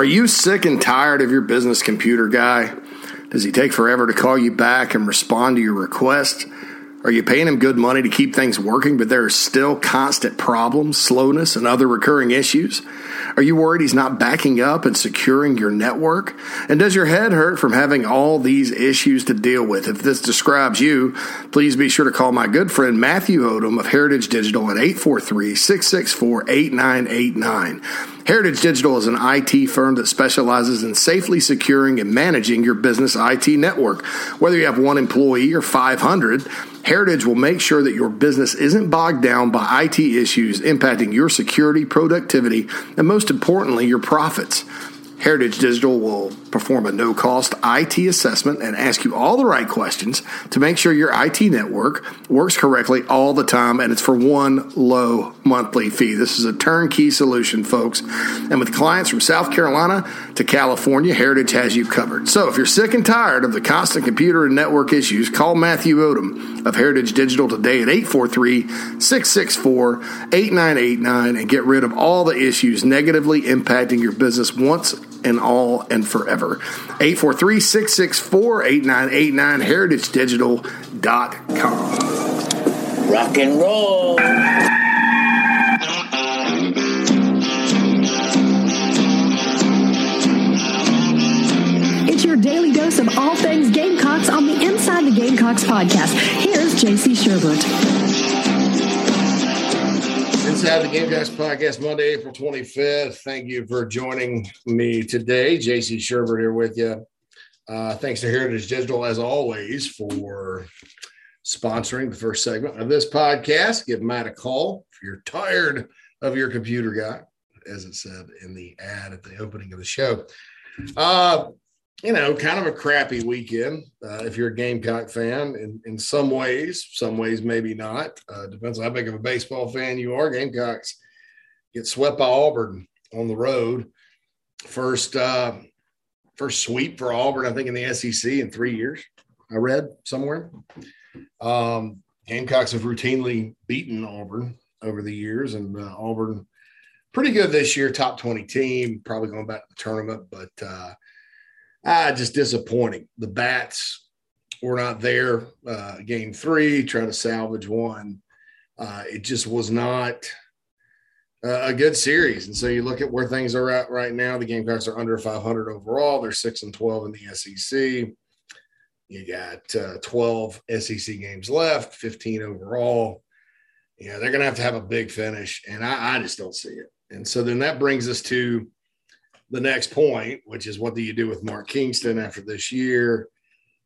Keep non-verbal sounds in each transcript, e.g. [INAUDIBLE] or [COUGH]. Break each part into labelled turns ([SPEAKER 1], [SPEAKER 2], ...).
[SPEAKER 1] Are you sick and tired of your business computer guy? Does he take forever to call you back and respond to your request? Are you paying him good money to keep things working, but there are still constant problems, slowness, and other recurring issues? Are you worried he's not backing up and securing your network? And does your head hurt from having all these issues to deal with? If this describes you, please be sure to call my good friend Matthew Odom of Heritage Digital at 843 664 8989. Heritage Digital is an IT firm that specializes in safely securing and managing your business IT network. Whether you have one employee or 500, Heritage will make sure that your business isn't bogged down by IT issues impacting your security, productivity, and most importantly, your profits. Heritage Digital will perform a no cost IT assessment and ask you all the right questions to make sure your IT network works correctly all the time and it's for one low monthly fee. This is a turnkey solution, folks. And with clients from South Carolina to California, Heritage has you covered. So if you're sick and tired of the constant computer and network issues, call Matthew Odom of Heritage Digital today at 843 664 8989 and get rid of all the issues negatively impacting your business once and all and forever. 843 664 8989 heritagedigital.com.
[SPEAKER 2] Rock and roll.
[SPEAKER 3] It's your daily dose of all things Gamecocks on the Inside the Gamecocks podcast. Here's JC Shurburtt.
[SPEAKER 1] Inside the Gamecocks podcast, Monday, April 25th. Thank you for joining me today. JC Shurburtt here with you. Uh, thanks to Heritage Digital, as always, for sponsoring the first segment of this podcast. Give Matt a call if you're tired of your computer guy, as it said in the ad at the opening of the show. Uh, you know, kind of a crappy weekend uh, if you're a Gamecock fan. In, in some ways, some ways maybe not. Uh, depends on how big of a baseball fan you are. Gamecocks get swept by Auburn on the road. First, uh, first sweep for Auburn, I think, in the SEC in three years. I read somewhere. Um, Gamecocks have routinely beaten Auburn over the years, and uh, Auburn pretty good this year, top 20 team, probably going back to the tournament, but uh, ah, just disappointing. The bats were not there. Uh, game three, trying to salvage one. Uh, it just was not uh, a good series. And so you look at where things are at right now. The Gamecocks are under 500 overall. They're six and 12 in the SEC. You got uh, 12 SEC games left, 15 overall. Yeah, they're going to have to have a big finish, and I, I just don't see it. And so then that brings us to the next point, which is what do you do with Mark Kingston after this year?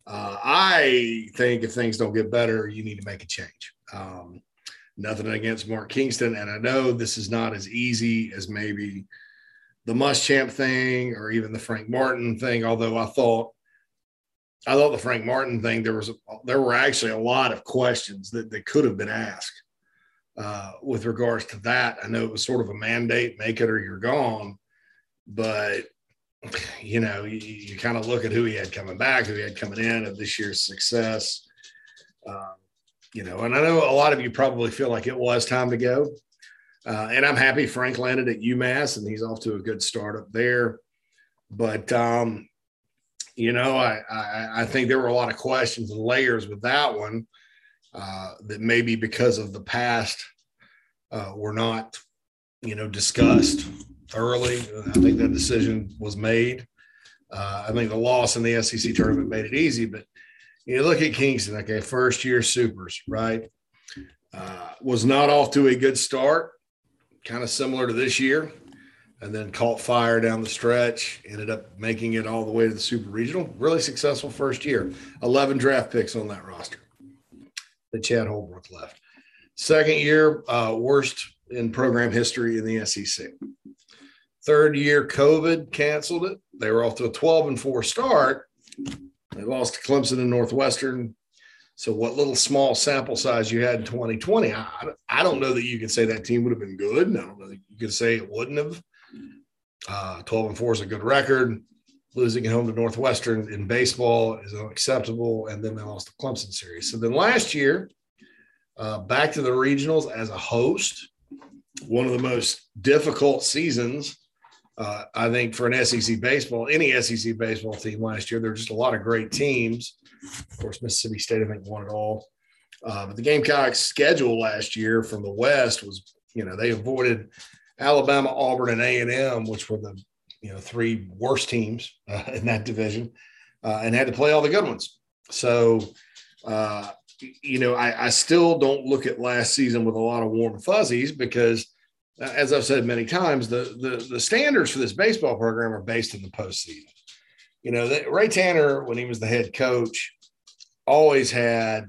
[SPEAKER 1] Uh, I think if things don't get better, you need to make a change. Um, nothing against Mark Kingston, and I know this is not as easy as maybe the Muschamp thing or even the Frank Martin thing. Although I thought, I thought the Frank Martin thing there was there were actually a lot of questions that that could have been asked uh, with regards to that. I know it was sort of a mandate, make it or you're gone but you know, you, you kind of look at who he had coming back, who he had coming in of this year's success. Um, you know, and I know a lot of you probably feel like it was time to go. Uh, and I'm happy Frank landed at UMass and he's off to a good start up there. But, um, you know, I, I, I, think there were a lot of questions and layers with that one uh, that maybe because of the past uh, were not, you know, discussed thoroughly. I think that decision was made. Uh, I think the loss in the SEC tournament made it easy, but you look at Kingston, okay, first year supers, right? Uh, was not off to a good start, kind of similar to this year, and then caught fire down the stretch, ended up making it all the way to the super regional. Really successful first year. 11 draft picks on that roster that Chad Holbrook left. Second year, uh, worst in program history in the SEC. Third year, COVID canceled it. They were off to a 12 and 4 start. They lost to Clemson and Northwestern. So, what little small sample size you had in 2020, I, I don't know that you can say that team would have been good. I don't know that you could say it wouldn't have. Uh, 12 and 4 is a good record. Losing at home to Northwestern in baseball is unacceptable. And then they lost the Clemson series. So, then last year, uh, back to the regionals as a host, one of the most difficult seasons Uh, I think for an SEC baseball, any SEC baseball team last year, there were just a lot of great teams. Of course, Mississippi State, I think, won it all. Uh, but the Gamecocks' schedule last year from the West was, you know, they avoided Alabama, Auburn, and A and M, which were the, you know, three worst teams uh, [LAUGHS] in that division, uh, and had to play all the good ones. So, uh, you know, I, I still don't look at last season with a lot of warm fuzzies because as I've said many times, the, the, the standards for this baseball program are based in the postseason. You know, the, Ray Tanner, when he was the head coach, always had,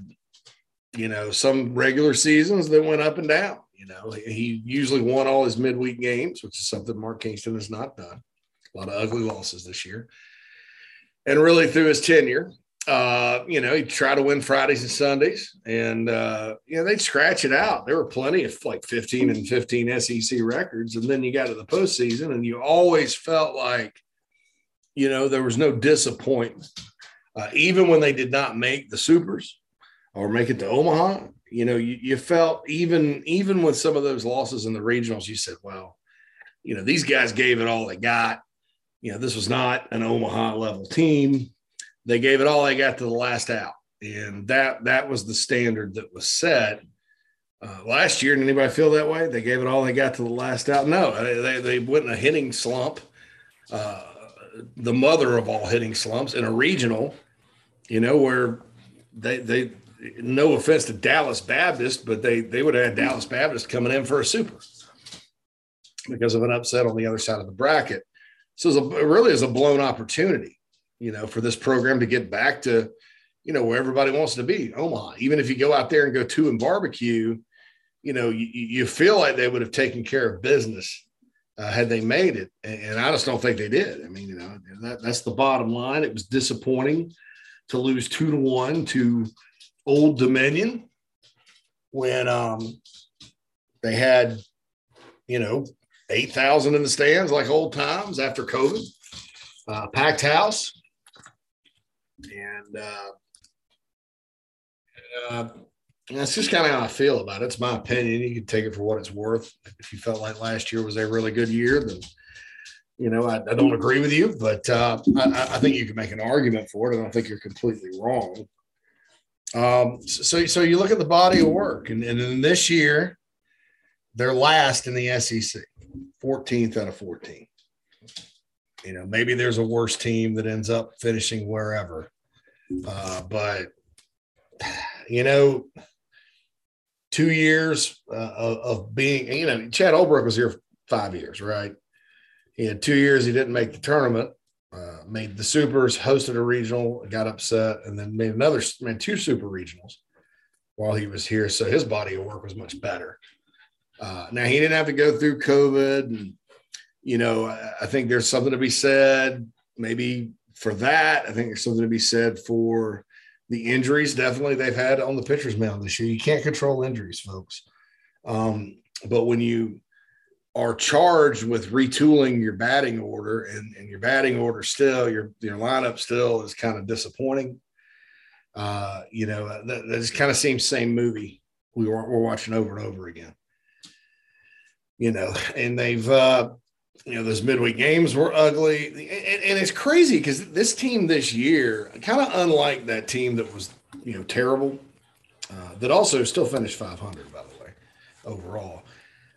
[SPEAKER 1] you know, some regular seasons that went up and down. You know, he usually won all his midweek games, which is something Mark Kingston has not done. A lot of ugly losses this year. And really through his tenure, uh, you know, he'd try to win Fridays and Sundays, and uh, you know they'd scratch it out. There were plenty of like 15 and 15 SEC records, and then you got to the postseason, and you always felt like, you know, there was no disappointment, uh, even when they did not make the supers or make it to Omaha. You know, you, you felt even even with some of those losses in the regionals, you said, well, you know, these guys gave it all they got. You know, this was not an Omaha level team they gave it all they got to the last out, and that that was the standard that was set. Uh, last year, did anybody feel that way? They gave it all they got to the last out. No, they, they, went in a hitting slump, uh, the mother of all hitting slumps in a regional, you know, where they they no offense to Dallas Baptist, but they they would have had Dallas Baptist coming in for a super because of an upset on the other side of the bracket. So it really is a blown opportunity you know, for this program to get back to, you know, where everybody wants to be, Omaha. Even if you go out there and go two and barbecue, you know, you, you feel like they would have taken care of business uh, had they made it. And, and, I just don't think they did. I mean, you know, that, that's the bottom line. It was disappointing to lose two to one to Old Dominion when um, they had, you know, 8,000 in the stands like old times after COVID, uh, packed house and uh, uh, that's just kind of how I feel about it. It's my opinion. You can take it for what it's worth. If you felt like last year was a really good year, then you know I, I don't agree with you, but uh, I, I, think you can make an argument for it. And I don't think you're completely wrong. Um, so, so you look at the body of work, and, and in this year, they're last in the SEC, 14th out of 14. You know, maybe there's a worse team that ends up finishing wherever. Uh, but, you know, two years uh, of, being, you know, Chad Holbrook was here five years, right? He had two years he didn't make the tournament, uh, made the supers, hosted a regional, got upset, and then made another, made two super regionals while he was here. So his body of work was much better. Uh, now he didn't have to go through COVID and you know, I think there's something to be said maybe for that. I think there's something to be said for the injuries. Definitely, they've had on the pitcher's mound this year. You can't control injuries, folks. Um, but when you are charged with retooling your batting order and, and your batting order still, your your lineup still is kind of disappointing. Uh, you know, that, that just kind of seems same movie we were, we're watching over and over again. You know, and they've uh, you know those midweek games were ugly. And, and it's crazy because this team this year kind of unlike that team that was you know terrible uh, that also still finished 500 by the way overall.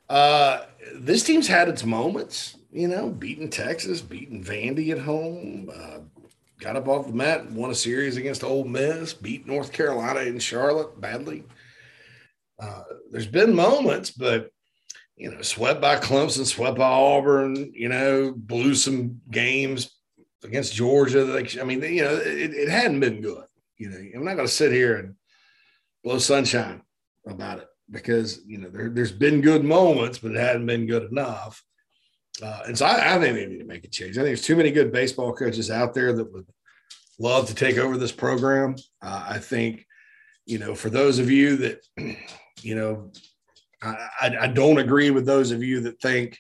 [SPEAKER 1] Uh, this team's had its moments you know beating texas beating vandy at home uh, got up off the mat won a series against Ole Miss beat north carolina in charlotte badly. Uh, there's been moments but you know, swept by Clemson, swept by Auburn, you know, blew some games against Georgia. I mean, you know, it, it hadn't been good. You know, I'm not going to sit here and blow sunshine about it because, you know, there, has been good moments, but it hadn't been good enough. Uh, and so I, I, think they need to make a change. I think there's too many good baseball coaches out there that would love to take over this program. Uh, I think, you know, for those of you that, [CLEARS THROAT] you know, I, I, don't agree with those of you that think,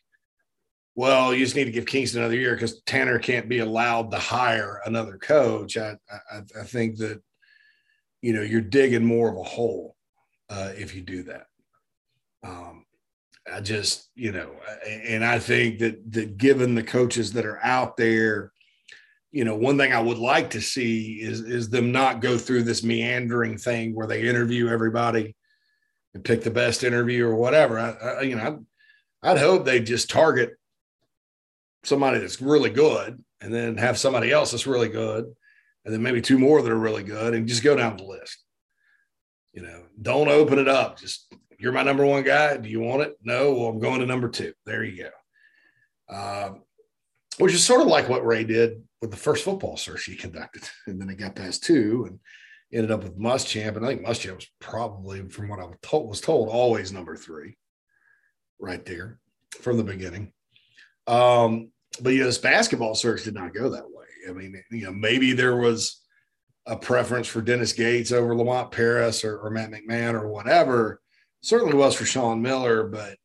[SPEAKER 1] well, you just need to give Kingston another year because Tanner can't be allowed to hire another coach. I, I, I think that, you know, you're digging more of a hole uh, if you do that. Um, I just, you know, and I think that that given the coaches that are out there, you know, one thing I would like to see is is them not go through this meandering thing where they interview everybody and pick the best interview or whatever. I, I you know, I'd, I'd hope they just target somebody that's really good and then have somebody else that's really good and then maybe two more that are really good and just go down the list. You know, don't open it up. Just you're my number one guy. Do you want it? No. Well, I'm going to number two. There you go. Uh, which is sort of like what Ray did with the first football search he conducted. [LAUGHS] And then it got past two and ended up with Muschamp. And I think Muschamp was probably, from what I was told, was told always number three right there from the beginning. Um, but you know, this basketball search did not go that way. I mean, you know, maybe there was a preference for Dennis Gates over Lamont Paris or, or Matt McMahon or whatever. Certainly was for Sean Miller, but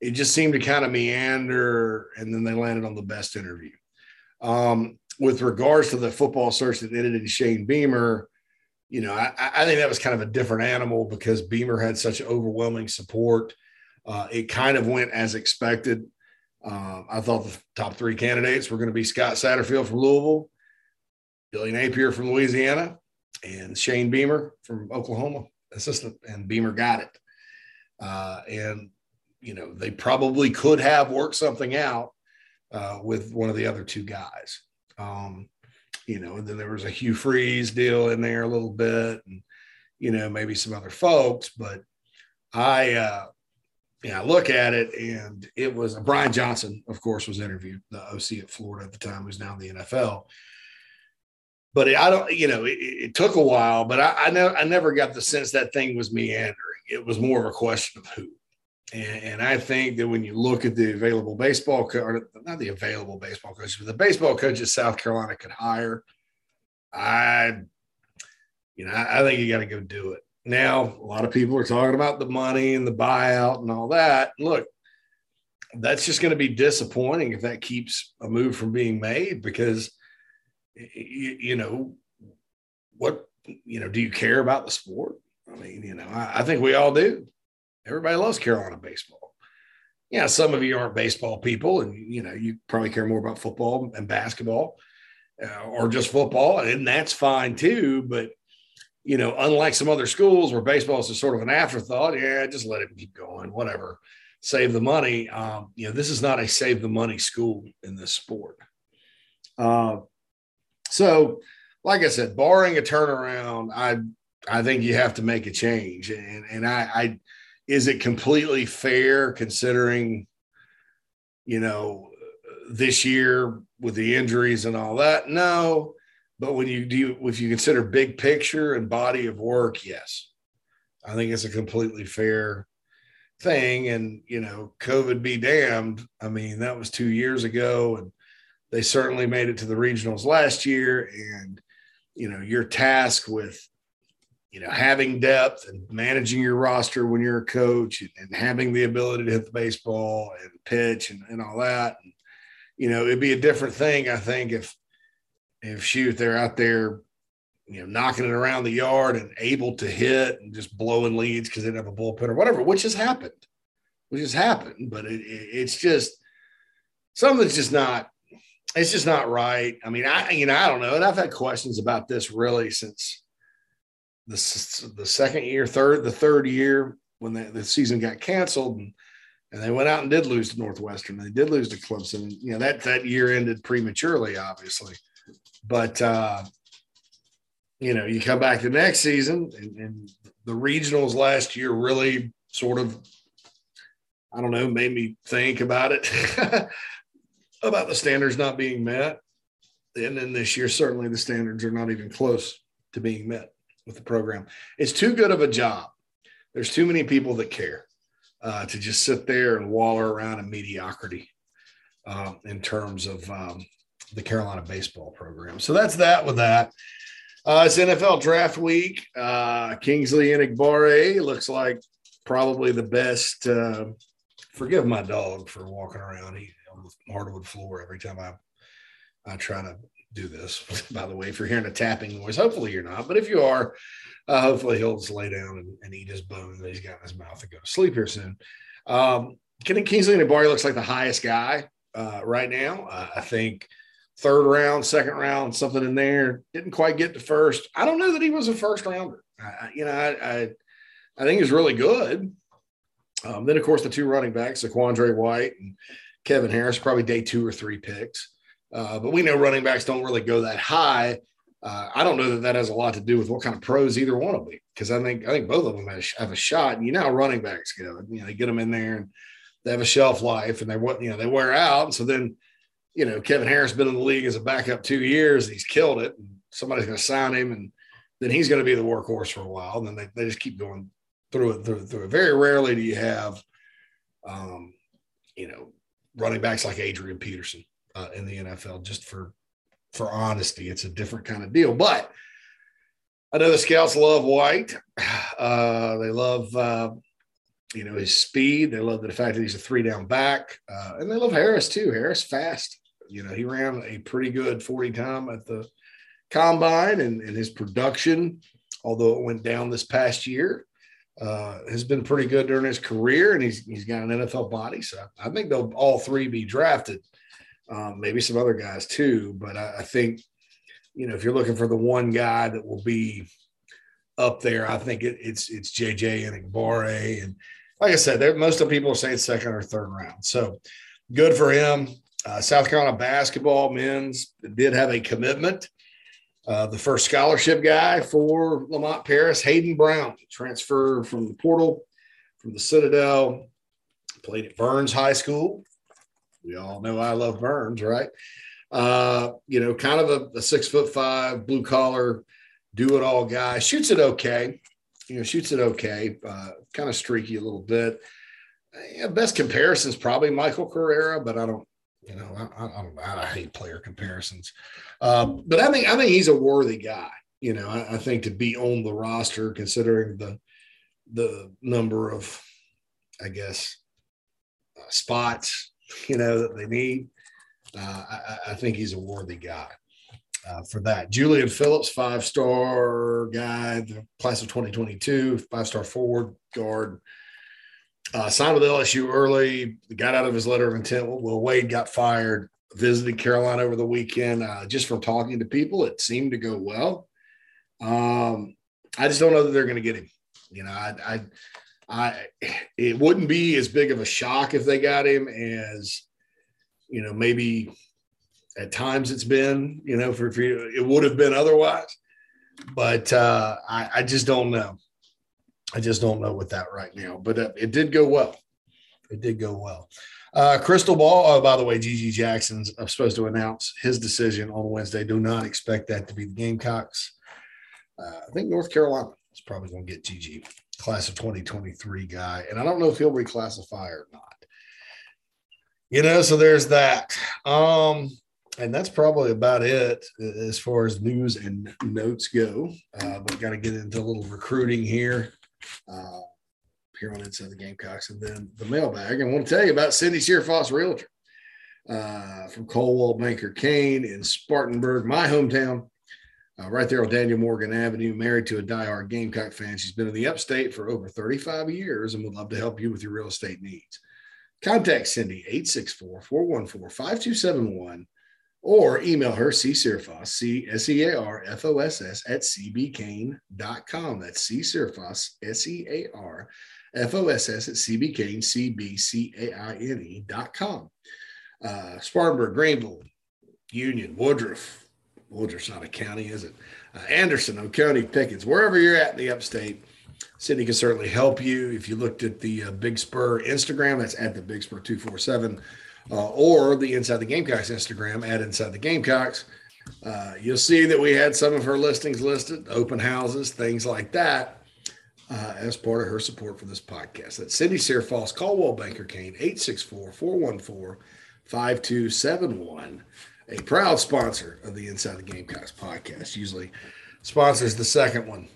[SPEAKER 1] it just seemed to kind of meander, and then they landed on the best interview. Um, with regards to the football search that ended in Shane Beamer, you know, I, I, think that was kind of a different animal because Beamer had such overwhelming support. Uh, it kind of went as expected. Uh, I thought the top three candidates were going to be Scott Satterfield from Louisville, Billy Napier from Louisiana, and Shane Beamer from Oklahoma, assistant. And Beamer got it. Uh, and, you know, they probably could have worked something out uh, with one of the other two guys. Um, you know, and then there was a Hugh Freeze deal in there a little bit, and you know, maybe some other folks. But I, uh, yeah, I look at it, and it was Brian Johnson, of course, was interviewed, the OC at Florida at the time, who's now in the NFL. But I don't, you know, it, it took a while, but I, I know I never got the sense that thing was meandering. It was more of a question of who. And, and, I think that when you look at the available baseball, co- or not the available baseball coaches, but the baseball coaches South Carolina could hire, I, you know, I, I think you got to go do it. Now, a lot of people are talking about the money and the buyout and all that. Look, that's just going to be disappointing if that keeps a move from being made because, you, you know, what, you know, do you care about the sport? I mean, you know, I, I think we all do. Everybody loves Carolina baseball. Yeah, some of you aren't baseball people, and you know you probably care more about football and basketball, uh, or just football, and that's fine too. But you know, unlike some other schools where baseball is just sort of an afterthought, yeah, just let it keep going, whatever, save the money. Um, you know, this is not a save the money school in this sport. Uh, so, like I said, barring a turnaround, I I think you have to make a change, and and I, I is it completely fair considering, you know, this year with the injuries and all that? No. But when you do, if you consider big picture and body of work, yes, I think it's a completely fair thing. And, you know, COVID be damned. I mean, that was two years ago, and they certainly made it to the regionals last year. And, you know, your task with you know, having depth and managing your roster when you're a coach and, and having the ability to hit the baseball and pitch and, and all that. And, you know, it'd be a different thing, I think, if if shoot they're out there, you know, knocking it around the yard and able to hit and just blowing leads because they didn't have a bullpen or whatever, which has happened, which has happened. But it, it, it's just something that's just not it's just not right. I mean, I you know, I don't know. And I've had questions about this really since the, the second year, third, the third year when the, the season got canceled and, and they went out and did lose to Northwestern. They did lose to Clemson. You know, that, that year ended prematurely, obviously. But, uh, you know, you come back the next season and, and the regionals last year really sort of, I don't know, made me think about it, [LAUGHS] about the standards not being met. And then this year, certainly the standards are not even close to being met with the program. It's too good of a job. There's too many people that care uh, to just sit there and waller around in mediocrity uh, in terms of um, the Carolina baseball program. So that's that with that. Uh, it's NFL draft week. Uh, Kingsley Enagbare looks like probably the best. Uh, forgive my dog for walking around he, on the hardwood floor every time I I try to do this. [LAUGHS] By the way, if you're hearing a tapping noise, hopefully you're not, but if you are, uh, hopefully he'll just lay down and, and, eat his bone that he's got in his mouth and go to sleep here soon. Um, Kenny Kingsley Enagbare looks like the highest guy uh, right now. Uh, I think third round, second round, something in there. Didn't quite get to first. I don't know that he was a first rounder. I, you know, I, I, I think he's really good. Um, then, of course, the two running backs, Zaquandre White and Kevin Harris, probably day two or three picks. Uh, but we know running backs don't really go that high. Uh, I don't know that that has a lot to do with what kind of pros either one will be, because I think I think both of them have, have a shot. And you know running backs go. You know, they get them in there and they have a shelf life, and they you know they wear out. So then, you know, Kevin Harris been in the league as a backup two years. He's killed it. And somebody's going to sign him, and then he's going to be the workhorse for a while. And then they, they just keep going through it, through, through it. Very rarely do you have, um, you know, running backs like Adrian Peterson uh, in the NFL just for for honesty. It's a different kind of deal. But I know the scouts love White. [SIGHS] Uh, they love uh, you know his speed. They love the fact that he's a three down back, uh, and they love Harris too. Harris fast. You know he ran a pretty good forty time at the combine, and, and his production, although it went down this past year, uh, has been pretty good during his career, and he's he's got an NFL body. So I think they'll all three be drafted um, maybe some other guys too. But I, I, think, you know, if you're looking for the one guy that will be up there, I think it, it's it's JJ Enagbare. And like I said, most of the people are saying second or third round. So good for him. Uh, South Carolina basketball men's did have a commitment. Uh, the first scholarship guy for Lamont Paris, Hayden Brown, transferred from the portal from the Citadel, played at Burns High School, we all know I love Burns, right? Uh, you know, kind of a, a six foot five, blue collar, do it all guy. Shoots it okay. You know, shoots it okay. Uh, kind of streaky a little bit. Yeah, best comparison is probably Michael Carrera, but I don't, you know, I, I, don't, I hate player comparisons. Um, but I think I think he's a worthy guy. You know, I, I think to be on the roster, considering the the number of, I guess, uh, spots you know, that they need. Uh, I, I, think he's a worthy guy uh, for that. Julian Phillips, five star guy, the class of 2022, five star forward guard. Uh, signed with LSU early, got out of his letter of intent. Will Wade got fired, visited Carolina over the weekend. Uh, just from talking to people, it seemed to go well. Um, I just don't know that they're going to get him. You know, I, I I it wouldn't be as big of a shock if they got him as you know maybe at times it's been you know for, for it would have been otherwise. But uh, I, I just don't know. I just don't know with that right now. But uh, it did go well. It did go well. Uh, crystal ball oh by the way GG Jackson's supposed to announce his decision on Wednesday. Do not expect that to be the Gamecocks. Uh, I think North Carolina is probably going to get GG class of 2023 guy. And I don't know if he'll reclassify or not. You know, so there's that. Um, and that's probably about it as far as news and notes go. Uh, but got to get into a little recruiting here. Uh, here on Inside the Gamecocks, and then the mailbag. I want to tell you about Cindy Searfoss Realtor uh, from Coldwell Banker Caine in Spartanburg, my hometown uh, right there on Daniel Morgan Avenue, married to a diehard Gamecock fan. She's been in the upstate for over 35 years and would love to help you with your real estate needs. Contact Cindy 864 414 5271 or email her csearfoss, C S E A R F O S S, at cbcaine.com. That's C Searfoss, S E A R F O S S at cbcaine, C B C A I N E.com. Uh, Spartanburg, Greenville, Union, Woodruff, Woodruff's not a county, is it? Uh, Anderson, Oconee, Pickens, wherever you're at in the upstate, Cindy can certainly help you. If you looked at the uh, Big Spur Instagram, that's at the Big Spur 247, uh, or the Inside the Gamecocks Instagram at Inside the Gamecocks. Uh, you'll see that we had some of her listings listed, open houses, things like that, uh, as part of her support for this podcast. That's Cindy Searfoss, Coldwell Banker Caine, 864 414 5271 a proud sponsor of the Inside the Gamecocks podcast. Usually sponsors the second one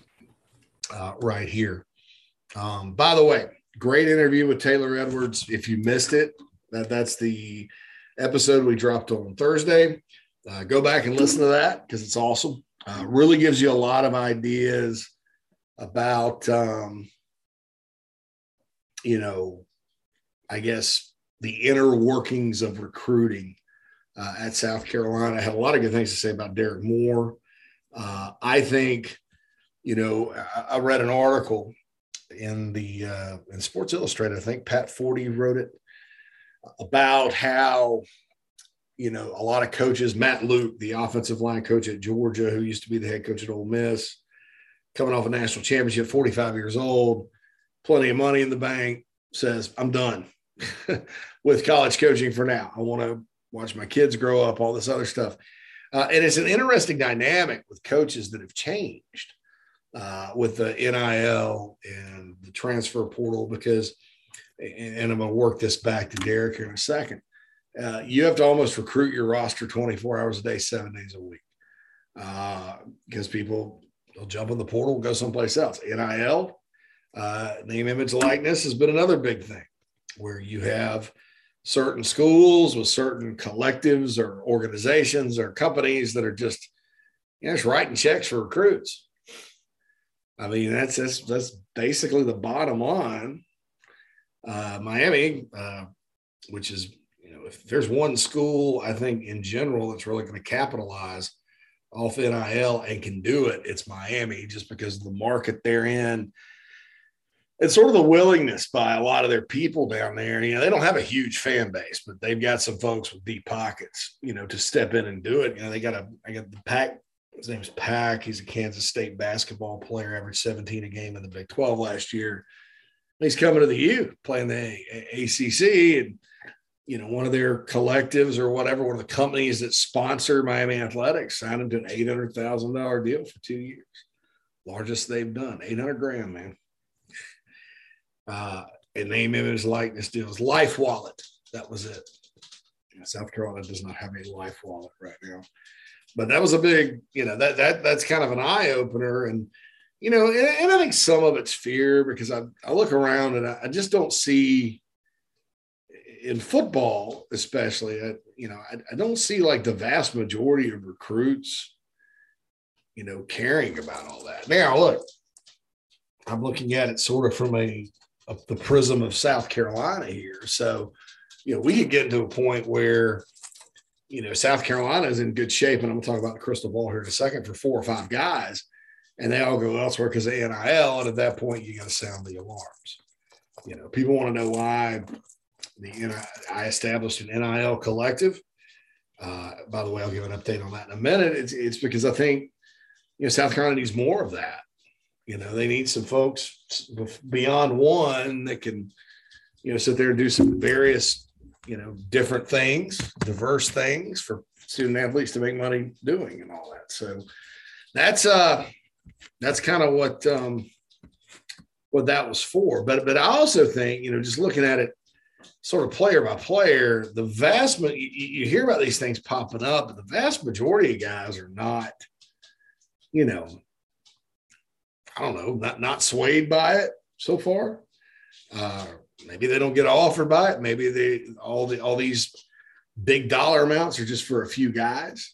[SPEAKER 1] uh, right here. Um, by the way, great interview with Taylor Edwards. If you missed it, that, that's the episode we dropped on Thursday. Uh, go back and listen to that because it's awesome. Uh, really gives you a lot of ideas about, um, you know, I guess, the inner workings of recruiting uh, at South Carolina. I had a lot of good things to say about Derek Moore. Uh, I think, you know, I, I, read an article in the uh, in Sports Illustrated. I think Pat Forde wrote it about how, you know, a lot of coaches, Matt Luke, the offensive line coach at Georgia, who used to be the head coach at Ole Miss, coming off a national championship, 45 years old, plenty of money in the bank, says, I'm done [LAUGHS] with college coaching for now. I want to watch my kids grow up, all this other stuff. Uh, and it's an interesting dynamic with coaches that have changed uh, with the NIL and the transfer portal because, and I'm going to work this back to Derek here in a second. Uh, you have to almost recruit your roster 24 hours a day, seven days a week, because uh, people they'll jump in the portal, go someplace else. NIL, uh, name, image, likeness has been another big thing where you have certain schools with certain collectives or organizations or companies that are just, you know, just writing checks for recruits. I mean, that's that's, that's basically the bottom line. Uh, Miami, uh, which is, you know, if there's one school I think in general that's really going to capitalize off NIL and can do it, it's Miami just because of the market they're in it's sort of the willingness by a lot of their people down there. You know, they don't have a huge fan base, but they've got some folks with deep pockets, you know, to step in and do it. You know, they got a, I got the Pack. His name's Pack. He's a Kansas State basketball player, averaged 17 a game in the Big 12 last year. He's coming to the U, playing the ACC, and you know, one of their collectives or whatever, one of the companies that sponsor Miami Athletics signed him to an eight hundred thousand dollar deal for two years, largest they've done, eight hundred grand, man uh, and name, image, likeness deals. Life wallet. That was it. South Carolina does not have a life wallet right now, but that was a big, you know, that that that's kind of an eye opener, and you know, and, and, I think some of it's fear because I I look around and I, I just don't see in football, especially, I, you know, I, I don't see like the vast majority of recruits, you know, caring about all that. Now, look, I'm looking at it sort of from a the prism of South Carolina here. So, you know, we could get to a point where, you know, South Carolina is in good shape, and I'm going to talk about the crystal ball here in a second for four or five guys, and they all go elsewhere because of NIL. And at that point, you got to sound the alarms. You know, people want to know why the I established an NIL collective. Uh, by the way, I'll give an update on that in a minute. It's, it's because I think, you know, South Carolina needs more of that. You know, they need some folks beyond one that can, you know, sit there and do some various, you know, different things, diverse things for student athletes to make money doing and all that. So that's uh that's kind of what um what that was for. But but I also think, you know, just looking at it sort of player by player, the vast you, you hear about these things popping up, but the vast majority of guys are not, you know, I don't know, not not swayed by it so far. Uh, maybe they don't get offered by it. Maybe they all the all these big dollar amounts are just for a few guys,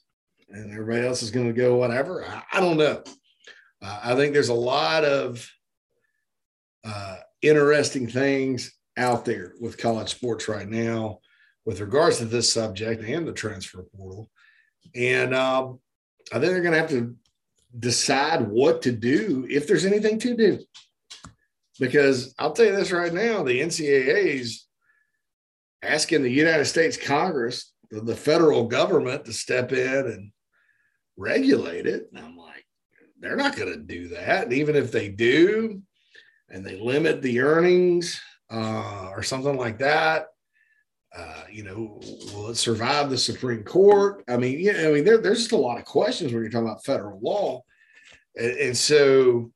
[SPEAKER 1] and everybody else is going to go whatever. I, I don't know. Uh, I think there's a lot of uh, interesting things out there with college sports right now with regards to this subject and the transfer portal. And um, I think they're going to have to decide what to do if there's anything to do. Because I'll tell you this right now the NCAA's asking the United States Congress, the, federal government, to step in and regulate it. And I'm like, they're not going to do that. And even if they do, and they limit the earnings uh, or something like that, uh, you know, will it survive the Supreme Court? I mean, yeah, I mean, there, there's just a lot of questions when you're talking about federal law, and, and so,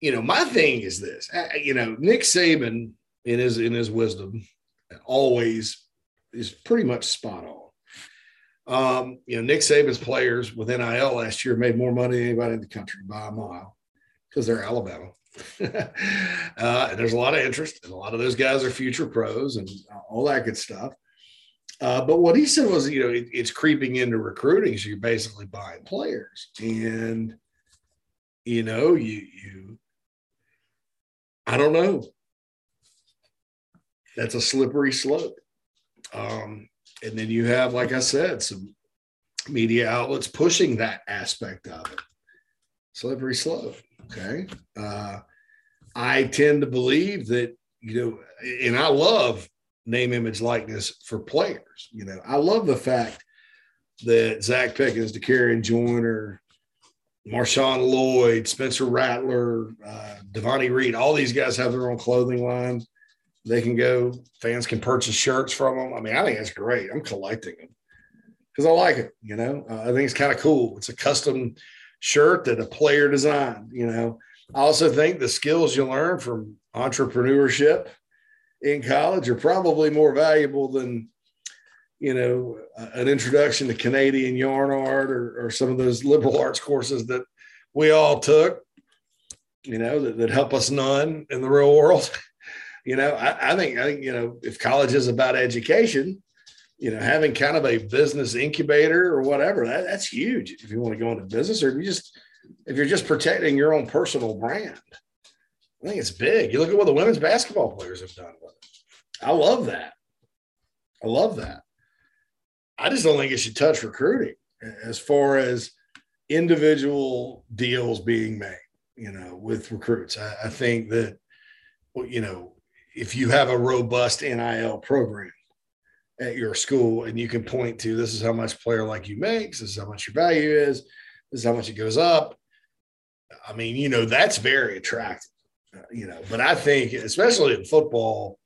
[SPEAKER 1] you know, my thing is this: you know, Nick Saban, in his in his wisdom, always is pretty much spot on. Um, you know, Nick Saban's players with NIL last year made more money than anybody in the country by a mile because they're Alabama. [LAUGHS] uh, and there's a lot of interest, and a lot of those guys are future pros and all that good stuff. Uh, but what he said was, you know, it, it's creeping into recruiting, so you're basically buying players, and you know, you you, I don't know. that's a slippery slope. Um, and then you have, like I said, some media outlets pushing that aspect of it. Slippery slope. Okay. Uh, I tend to believe that, you know, and I love name, image, likeness for players. You know, I love the fact that Zacch Pickens, Dakereon Joyner, Marshawn Lloyd, Spencer Rattler, uh, Devonni Reed, all these guys have their own clothing lines. They can go, fans can purchase shirts from them. I mean, I think that's great. I'm collecting them because I like it. You know, uh, I think it's kind of cool. It's a custom shirt that a player designed. You know, I also think the skills you learn from entrepreneurship in college are probably more valuable than you know, an introduction to Canadian yarn art or, or some of those liberal arts courses that we all took, you know, that, that help us none in the real world. [LAUGHS] you know, I, I think, I think, you know, if college is about education, you know, having kind of a business incubator or whatever, that, that's huge if you want to go into business or if you just, if you're just protecting your own personal brand. I think it's big. You look at what the women's basketball players have done with it. I love that. I love that. I just don't think it should touch recruiting as far as individual deals being made, you know, with recruits. I, I think that, you know, if you have a robust NIL program at your school and you can point to this is how much player like you makes, this is how much your value is, this is how much it goes up. I mean, you know, that's very attractive, uh, you know, but I think, especially in football,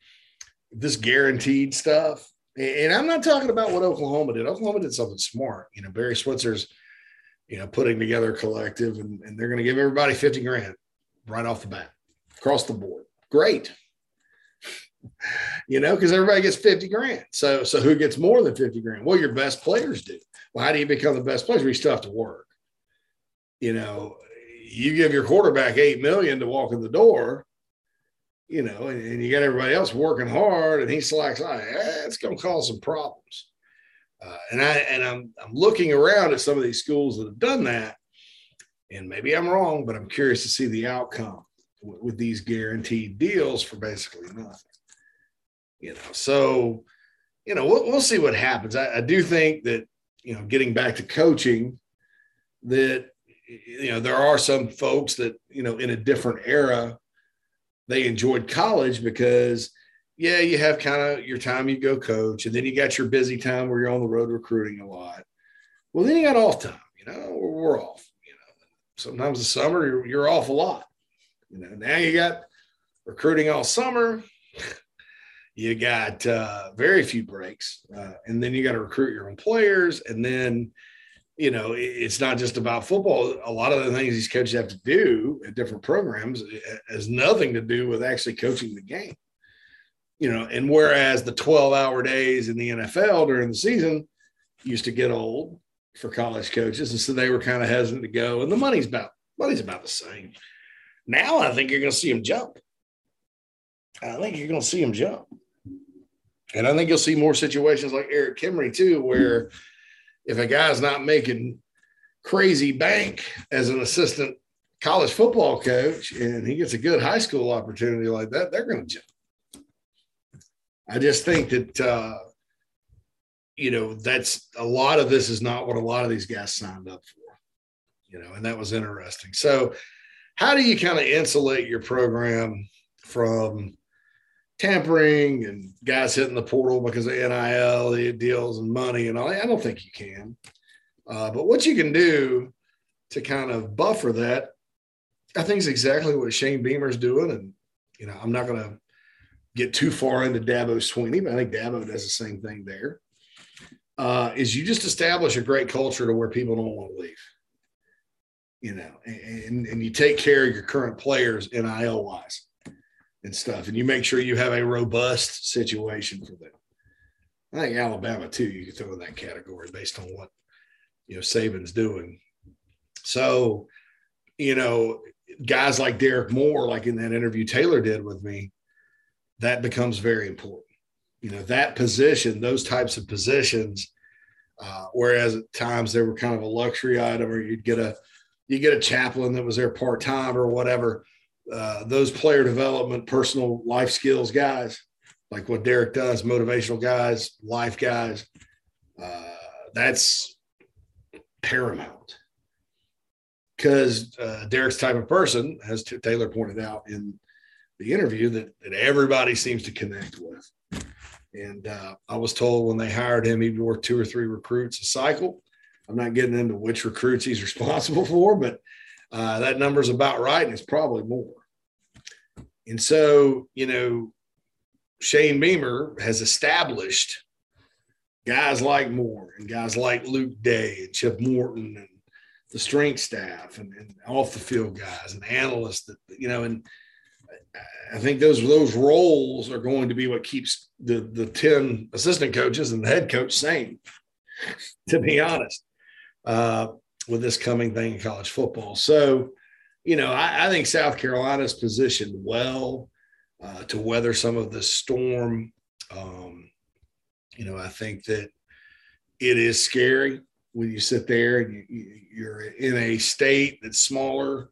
[SPEAKER 1] this guaranteed stuff, and I'm not talking about what Oklahoma did. Oklahoma did something smart. You know, Barry Switzer's, you know, putting together a collective and, and they're going to give everybody 50 grand right off the bat, across the board. Great. You know, because everybody gets 50 grand. So, so who gets more than 50 grand? Well, your best players do. Well, how do you become the best player? You still have to work. You know, you give your quarterback eight million to walk in the door you know, and, and, you got everybody else working hard, and he oh, eh, it's going to cause some problems. Uh, and I and I'm I'm looking around at some of these schools that have done that, and maybe I'm wrong, but I'm curious to see the outcome with, with these guaranteed deals for basically nothing. You know, so you know we'll, we'll see what happens. I, I do think that you know, getting back to coaching, that you know there are some folks that you know in a different era they enjoyed college because yeah, you have kind of your time you go coach, and then you got your busy time where you're on the road recruiting a lot. Well, then you got off time, you know, we're off, you know. Sometimes the summer you're, you're off a lot. You know, now you got recruiting all summer. You got uh, very few breaks, uh, and then you got to recruit your own players, and then you know, it's not just about football. A lot of the things these coaches have to do at different programs has nothing to do with actually coaching the game. You know, and whereas the 12 hour days in the NFL during the season used to get old for college coaches, and so they were kind of hesitant to go. And the money's about money's about the same. Now I think you're going to see them jump. I think you're going to see them jump, and I think you'll see more situations like Eric Kimrey too, where if a guy's not making crazy bank as an assistant college football coach and he gets a good high school opportunity like that, they're going to jump. I just think that, uh, you know, that's a lot of this is not what a lot of these guys signed up for, you know, and that was interesting. So, how do you kind of insulate your program from tampering and guys hitting the portal because of NIL deals and money and all. I don't think you can. Uh, but what you can do to kind of buffer that, I think is exactly what Shane Beamer's doing. And, you know, I'm not going to get too far into Dabo Sweeney, but I think Dabo does the same thing there. Uh, is you just establish a great culture to where people don't want to leave. You know, and, and you take care of your current players NIL wise and stuff, and you make sure you have a robust situation for them. I think Alabama too. You can throw in that category based on what you know Saban's doing. So, you know, guys like Derek Moore, like in that interview Taylor did with me, that becomes very important. You know, that position, those types of positions. Uh, whereas at times they were kind of a luxury item, or you'd get a you get a chaplain that was there part time or whatever uh, those player development, personal life skills guys, like what Derek does, motivational guys, life guys. Uh, that's paramount because uh, Derek's type of person, as Taylor pointed out in the interview, that, that everybody seems to connect with. And uh, I was told when they hired him, he'd work two or three recruits a cycle. I'm not getting into which recruits he's [LAUGHS] responsible for, but uh, that number's about right, and it's probably more. And so, you know, Shane Beamer has established guys like Moore and guys like Luke Day and Chip Morton and the strength staff and, and off the field guys and analysts that you know and I think those those roles are going to be what keeps the the 10 assistant coaches and the head coach sane [LAUGHS] to be honest uh, with this coming thing in college football. So you know I, I think South Carolina's positioned well uh, to weather some of the storm. Um, you know I think that it is scary when you sit there and you, you're in a state that's smaller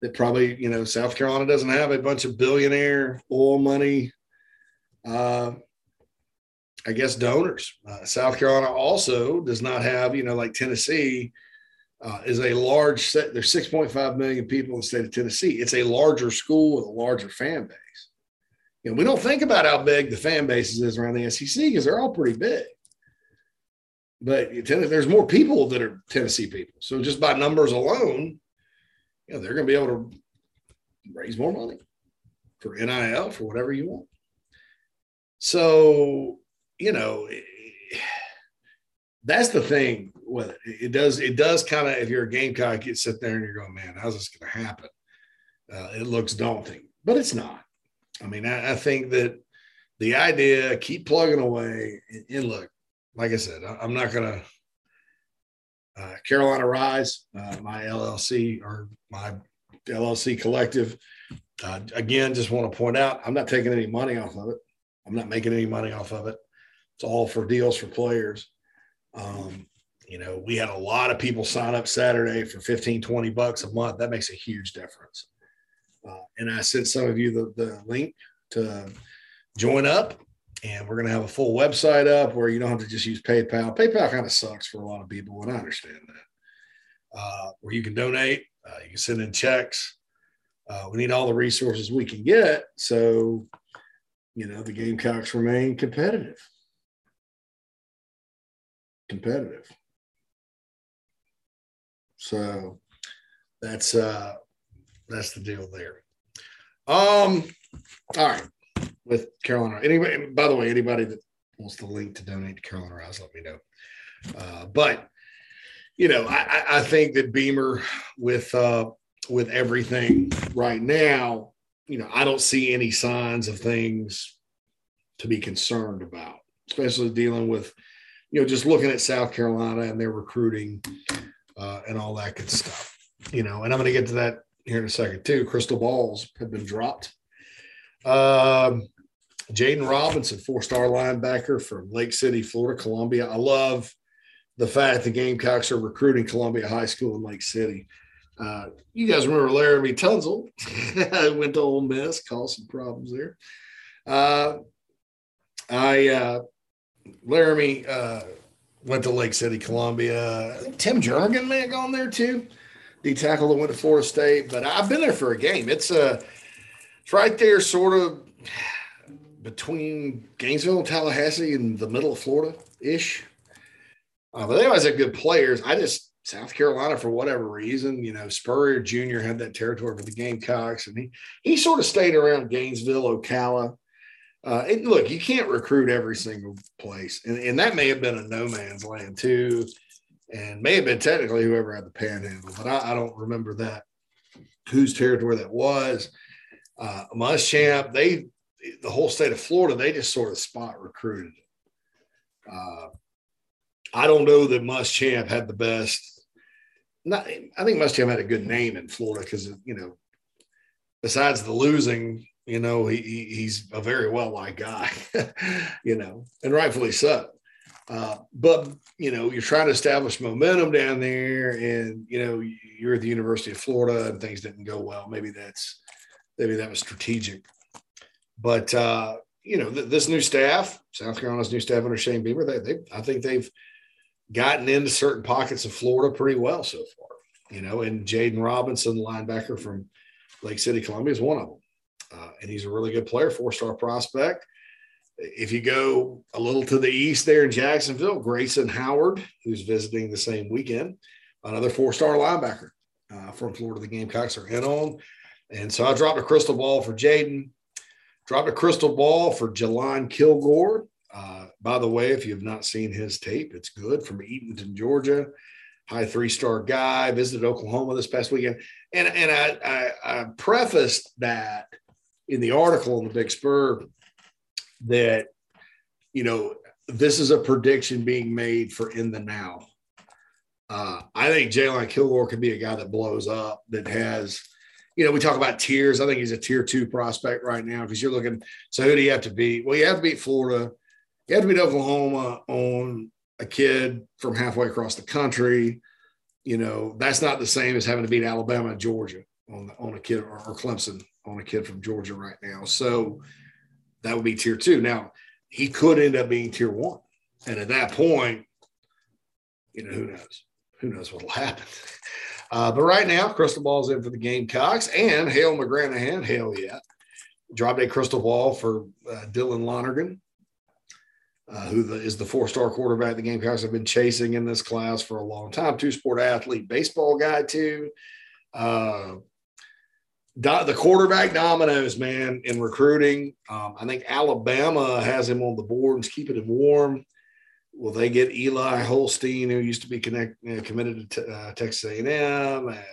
[SPEAKER 1] that probably you know south carolina doesn't have a bunch of billionaire oil money uh, i guess donors. Uh, south carolina also does not have you know like tennessee uh, is a large set there's 6.5 million people in the state of tennessee it's a larger school with a larger fan base know we don't think about how big the fan bases is around the sec because they're all pretty big but there's more people that are Tennessee people. So just by numbers alone, you know, they're going to be able to raise more money for NIL for whatever you want. So, you know, [SIGHS] that's the thing with it. It does, it does kind of, if you're a Gamecock, you sit there and you're going, man, how's this going to happen? Uh, it looks daunting, but it's not. I mean, I, I think that the idea, keep plugging away and, and look, like I said, I'm not going to. Uh, Carolina Rise, uh, my LLC or my LLC collective. Uh, again, just want to point out, I'm not taking any money off of it. I'm not making any money off of it. It's all for deals for players. Um, you know, we had a lot of people sign up Saturday for 15, 20 bucks a month. That makes a huge difference. Uh, and I sent some of you the, the link to join up and we're going to have a full website up where you don't have to just use PayPal. PayPal kind of sucks for a lot of people, and I understand that. Uh, where you can donate, uh, you can send in checks. Uh, we need all the resources we can get so you know the Gamecocks remain competitive. Competitive. So that's uh that's the deal there. Um, all right with Carolina. Anybody, by the way, anybody that wants the link to donate to Carolina Rise, let me know. Uh, but you know, I, I, think that Beamer with uh, with everything right now, you know, I don't see any signs of things to be concerned about, especially dealing with, you know, just looking at South Carolina and their recruiting uh, and all that good stuff. You know, and I'm going to get to that here in a second too. Crystal balls have been dropped. Um, Jaden Robinson, four star linebacker from Lake City, Florida, Columbia. I love the fact the Gamecocks are recruiting Columbia High School in Lake City. Uh, you guys remember Laremy Tunsil? [LAUGHS] went to Ole Miss, caused some problems there. Uh, I uh, Laremy uh, went to Lake City, Columbia. Tim Jernigan may have gone there too. The tackle that went to Florida State, but I've been there for a game. It's a uh, it's right there, sort of between Gainesville and Tallahassee in the middle of Florida ish. Uh, but they always had good players. I just South Carolina for whatever reason, you know, Spurrier Jr. had that territory for the Gamecocks, and he he sort of stayed around Gainesville, Ocala. Uh, and look, you can't recruit every single place, and, and that may have been a no man's land too, and may have been technically whoever had the panhandle, but I, I don't remember that whose territory that was. Uh, Muschamp, they the whole state of Florida, they just sort of spot recruited. Uh, I don't know that Muschamp had the best. Not, I think Muschamp had a good name in Florida because you know, besides the losing, you know, he, he's a very well liked guy, [LAUGHS] you know, and rightfully so. Uh, but you know, you're trying to establish momentum down there, and you know, you're at the University of Florida, and things didn't go well. Maybe that's maybe that was strategic. But uh, you know, th- this new staff, South Carolina's new staff under Shane Beamer, they, they, I think they've gotten into certain pockets of Florida pretty well so far. You know, and Jaden Robinson, linebacker from Lake City, Columbia, is one of them, uh, and he's a really good player, four-star prospect. If you go a little to the east there in Jacksonville, Grayson Howard, who's visiting the same weekend, another four-star linebacker uh, from Florida. The Gamecocks are in on, and so I dropped a crystal ball for Jaden. Dropped a crystal ball for Jalon Kilgore. Uh, by the way, if you have not seen his tape, it's good from Eatonton, Georgia. High three star guy, visited Oklahoma this past weekend. And, and I, I, I prefaced that in the article in the Big Spur that, you know, this is a prediction being made for in the now. Uh, I think Jalon Kilgore could be a guy that blows up, that has – you know, we talk about tiers. I think he's a tier two prospect right now because you're looking. So who do you have to beat? Well, you have to beat Florida. You have to beat Oklahoma on a kid from halfway across the country. You know, that's not the same as having to beat Alabama and Georgia on on a kid or, or Clemson on a kid from Georgia right now. So that would be tier two. Now he could end up being tier one, and at that point, you know, who knows? Who knows what will [LAUGHS] happen? Uh, but right now, crystal ball's in for the Gamecocks and Hale McGranahan. Hell yeah. Dropped a crystal ball for uh, Dylan Lonergan, uh, who the, is the four star quarterback the Gamecocks have been chasing in this class for a long time. Two sport athlete, baseball guy, too. The quarterback dominoes, man, in recruiting. Um, I think Alabama has him on the board and is keeping him warm. Will they get Eli Holstein, who used to be connect, you know, committed to uh, Texas A&M, and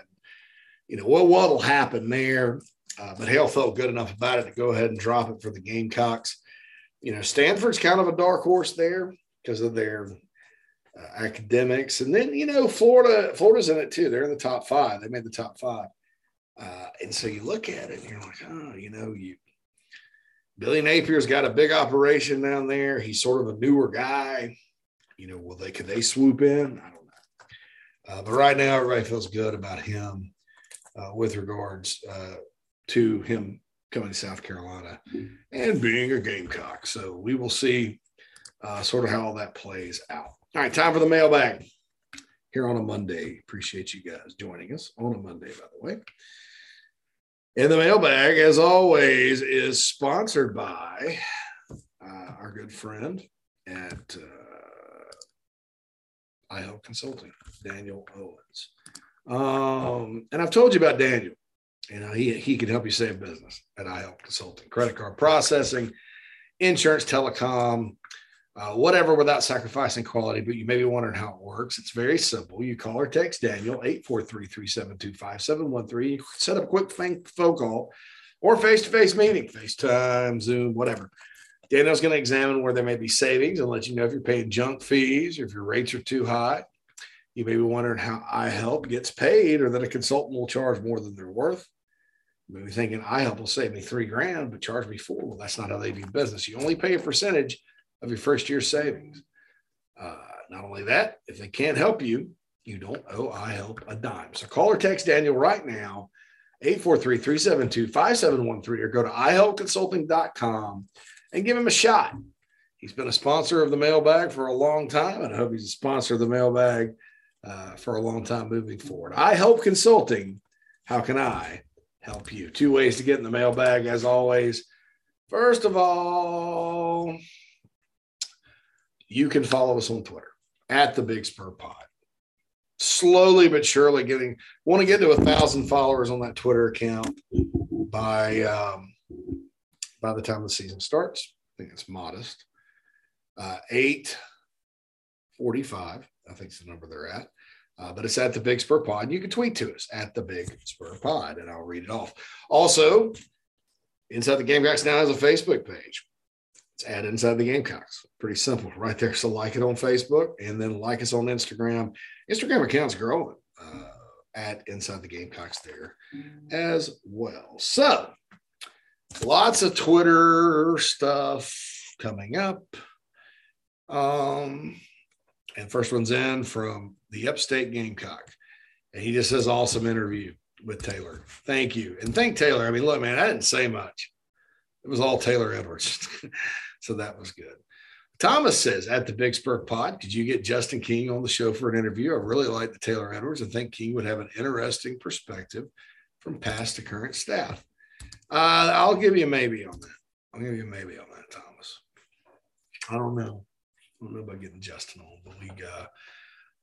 [SPEAKER 1] you know what what'll happen there? Uh, but Hale felt good enough about it to go ahead and drop it for the Gamecocks. You know, Stanford's kind of a dark horse there because of their uh, academics, and then you know Florida. Florida's in it too. They're in the top five. They made the top five, uh, and so you look at it and you're like, oh, you know, you Billy Napier's got a big operation down there. He's sort of a newer guy you know, will they could they swoop in? I don't know. Uh, but right now, everybody feels good about him uh, with regards uh, to him coming to South Carolina and being a Gamecock. So we will see uh, sort of how all that plays out. All right, time for the mailbag here on a Monday. Appreciate you guys joining us on a Monday, by the way. And the mailbag, as always, is sponsored by uh, our good friend at uh, IHELP Consulting, Daniel Owens. Um, and I've told you about Daniel. You know, he, he can help you save business at IHELP Consulting, credit card processing, insurance, telecom, uh, whatever without sacrificing quality. But you may be wondering how it works. It's very simple. You call or text Daniel, 843 372 5713. You set up a quick phone call or face to face meeting, FaceTime, Zoom, whatever. Daniel's going to examine where there may be savings and let you know if you're paying junk fees or if your rates are too high. You may be wondering how iHelp gets paid or that a consultant will charge more than they're worth. You may be thinking iHelp will save me three grand, but charge me four. Well, that's not how they do business. You only pay a percentage of your first year's savings. Uh, not only that, if they can't help you, you don't owe iHelp a dime. So call or text Daniel right now, 843 372 5713, or go to iHelpconsulting.com and give him a shot. He's been a sponsor of the mailbag for a long time, and I hope he's a sponsor of the mailbag uh, for a long time moving forward. iHelp Consulting. How can I help you? Two ways to get in the mailbag, as always. First of all, you can follow us on Twitter at the Big Spur Pod. Slowly but surely getting want to get to a thousand followers on that Twitter account by um, by the time the season starts. I think it's modest. Uh, 845, I think is the number they're at. Uh, but it's at the Big Spur Pod. You can tweet to us at the Big Spur Pod, and I'll read it off. Also, Inside the Gamecocks now has a Facebook page. It's at Inside the Gamecocks. Pretty simple, [LAUGHS] right there. So like it on Facebook, and then like us on Instagram. Instagram account's growing uh, at Inside the Gamecocks there as well. So lots of Twitter stuff coming up. Um, and first one's in from the Upstate Gamecock. And he just says, awesome interview with Taylor. Thank you. And thank Taylor. I mean, look, man, I didn't say much. It was all Taylor Edwards. [LAUGHS] so that was good. Thomas says at the Big Spur Pod, could you get Justin King on the show for an interview? I really like the Taylor Edwards and think King would have an interesting perspective from past to current staff. Uh, I'll give you a maybe on that. I'll give you a maybe on that, Thomas. I don't know. I don't know about getting Justin on, but we, uh,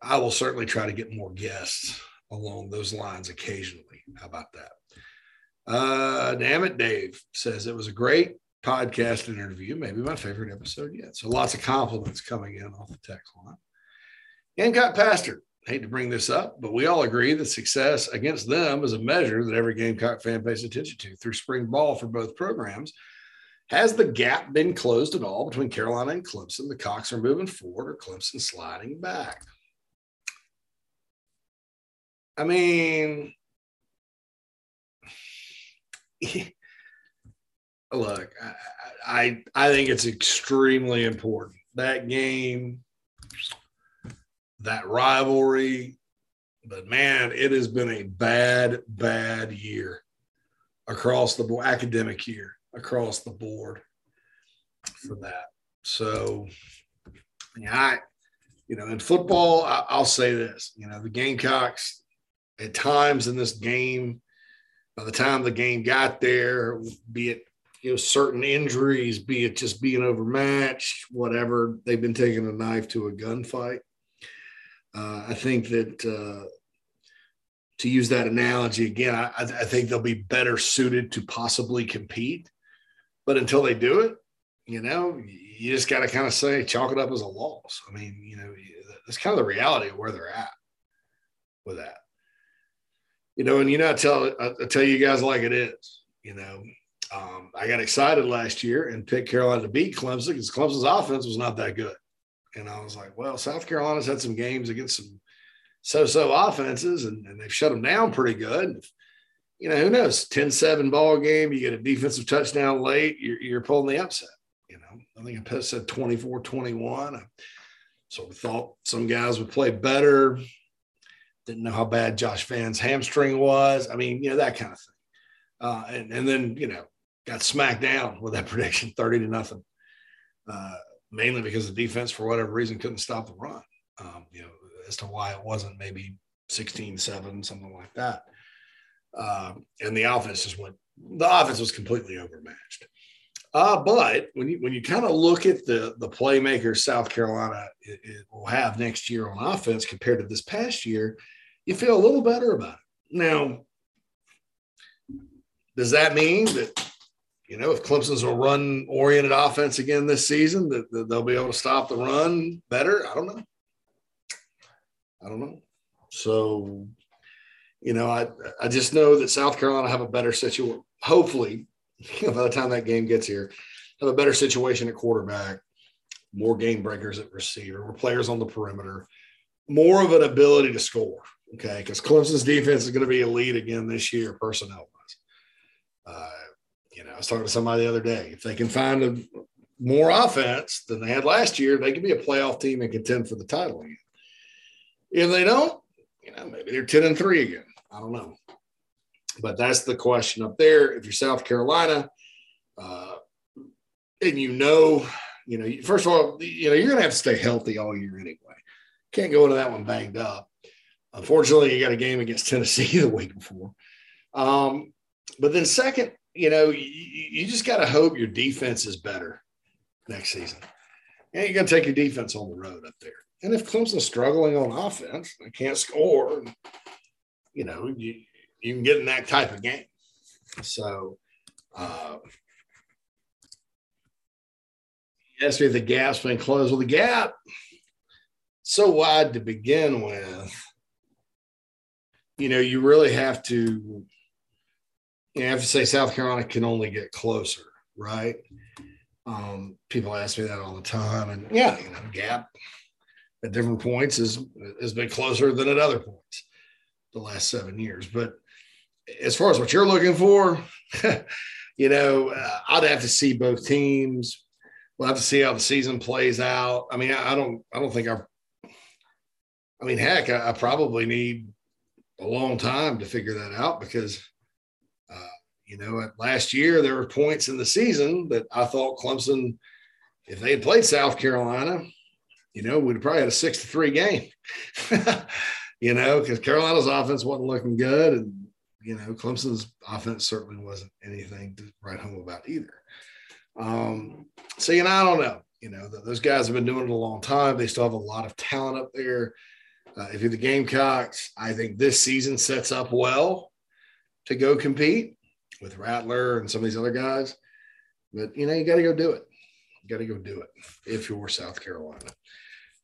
[SPEAKER 1] I will certainly try to get more guests along those lines occasionally. How about that? Uh, damn it, Dave says it was a great podcast interview, maybe my favorite episode yet. So lots of compliments coming in off the text line. Gamecock Pastor, hate to bring this up, but we all agree that success against them is a measure that every Gamecock fan pays attention to through spring ball for both programs. Has the gap been closed at all between Carolina and Clemson? The Cocks are moving forward or Clemson sliding back? I mean, [LAUGHS] look, I, I, I think it's extremely important that game, that rivalry. But man, it has been a bad, bad year across the board, academic year across the board for that. So, yeah, I, you know, in football, I, I'll say this: you know, the Gamecocks at times in this game, by the time the game got there, be it you know certain injuries, be it just being overmatched, whatever, they've been taking a knife to a gunfight. Uh, I think that uh, to use that analogy again, I, I think they'll be better suited to possibly compete. But until they do it, you know, you just got to kind of say, chalk it up as a loss. I mean, you know, that's kind of the reality of where they're at with that. You know, and you know, I tell I tell you guys like it is. You know, um, I got excited last year and picked Carolina to beat Clemson because Clemson's offense was not that good. And I was like, well, South Carolina's had some games against some so-so offenses and, and they've shut them down pretty good. You know, who knows? 10-7 ball game, you get a defensive touchdown late, you're, you're pulling the upset. You know, I think I said 24-21. I sort of thought some guys would play better. Didn't know how bad Josh Vann's hamstring was. I mean, you know, that kind of thing. Uh, and, and then, you know, got smacked down with that [LAUGHS] prediction 30 to nothing, uh, mainly because the defense, for whatever reason, couldn't stop the run. Um, you know, as to why it wasn't maybe 16 7, something like that. Uh, and the offense just went, the offense was completely overmatched. Uh, but when you when you kind of look at the the playmakers South Carolina it, it will have next year on offense compared to this past year, you feel a little better about it. Now, does that mean that you know, if Clemson's a run oriented offense again this season, that, that, they'll be able to stop the run better. I don't know. I don't know. So, you know, I, I just know that South Carolina have a better situation. Hopefully, [LAUGHS] by the time that game gets here, have a better situation at quarterback, more game breakers at receiver, more players on the perimeter, more of an ability to score. Okay. Because Clemson's defense is going to be elite again this year, personnel wise. Uh, you know, I was talking to somebody the other day. If they can find a, more offense than they had last year, they can be a playoff team and contend for the title again. If they don't, you know, maybe they're 10 and 3 again. I don't know. But that's the question up there. If you're South Carolina, uh, and you know, you know, first of all, you know, you're going to have to stay healthy all year anyway. Can't go into that one banged up. Unfortunately, you got a game against Tennessee [LAUGHS] the week before. Um, but then, second, you know, you, you just got to hope your defense is better next season. And you're going to take your defense on the road up there. And if Clemson's struggling on offense, they can't score, you know, you, you can get in that type of game. So, uh, asked me if the gap's been closed. Well, the gap so wide to begin with. You know, you really have to you have to say South Carolina can only get closer, right? Um, people ask me that all the time, and yeah, you know, gap at different points is has been closer than at other points the last seven years. But as far as what you're looking for, [LAUGHS] you know, uh, I'd have to see both teams. We'll have to see how the season plays out. I mean, I, I don't, I don't think I. I mean, heck, I, I probably need a long time to figure that out because you know, last year there were points in the season that I thought Clemson, if they had played South Carolina, you know, we'd probably had a six to three game. [LAUGHS] you know, because Carolina's offense wasn't looking good, and you know, Clemson's offense certainly wasn't anything to write home about either. Um, so you know, I don't know. You know, those guys have been doing it a long time. They still have a lot of talent up there. Uh, if you're the Gamecocks, I think this season sets up well to go compete with Rattler and some of these other guys. But you know, you got to go do it. You got to go do it if you're South Carolina.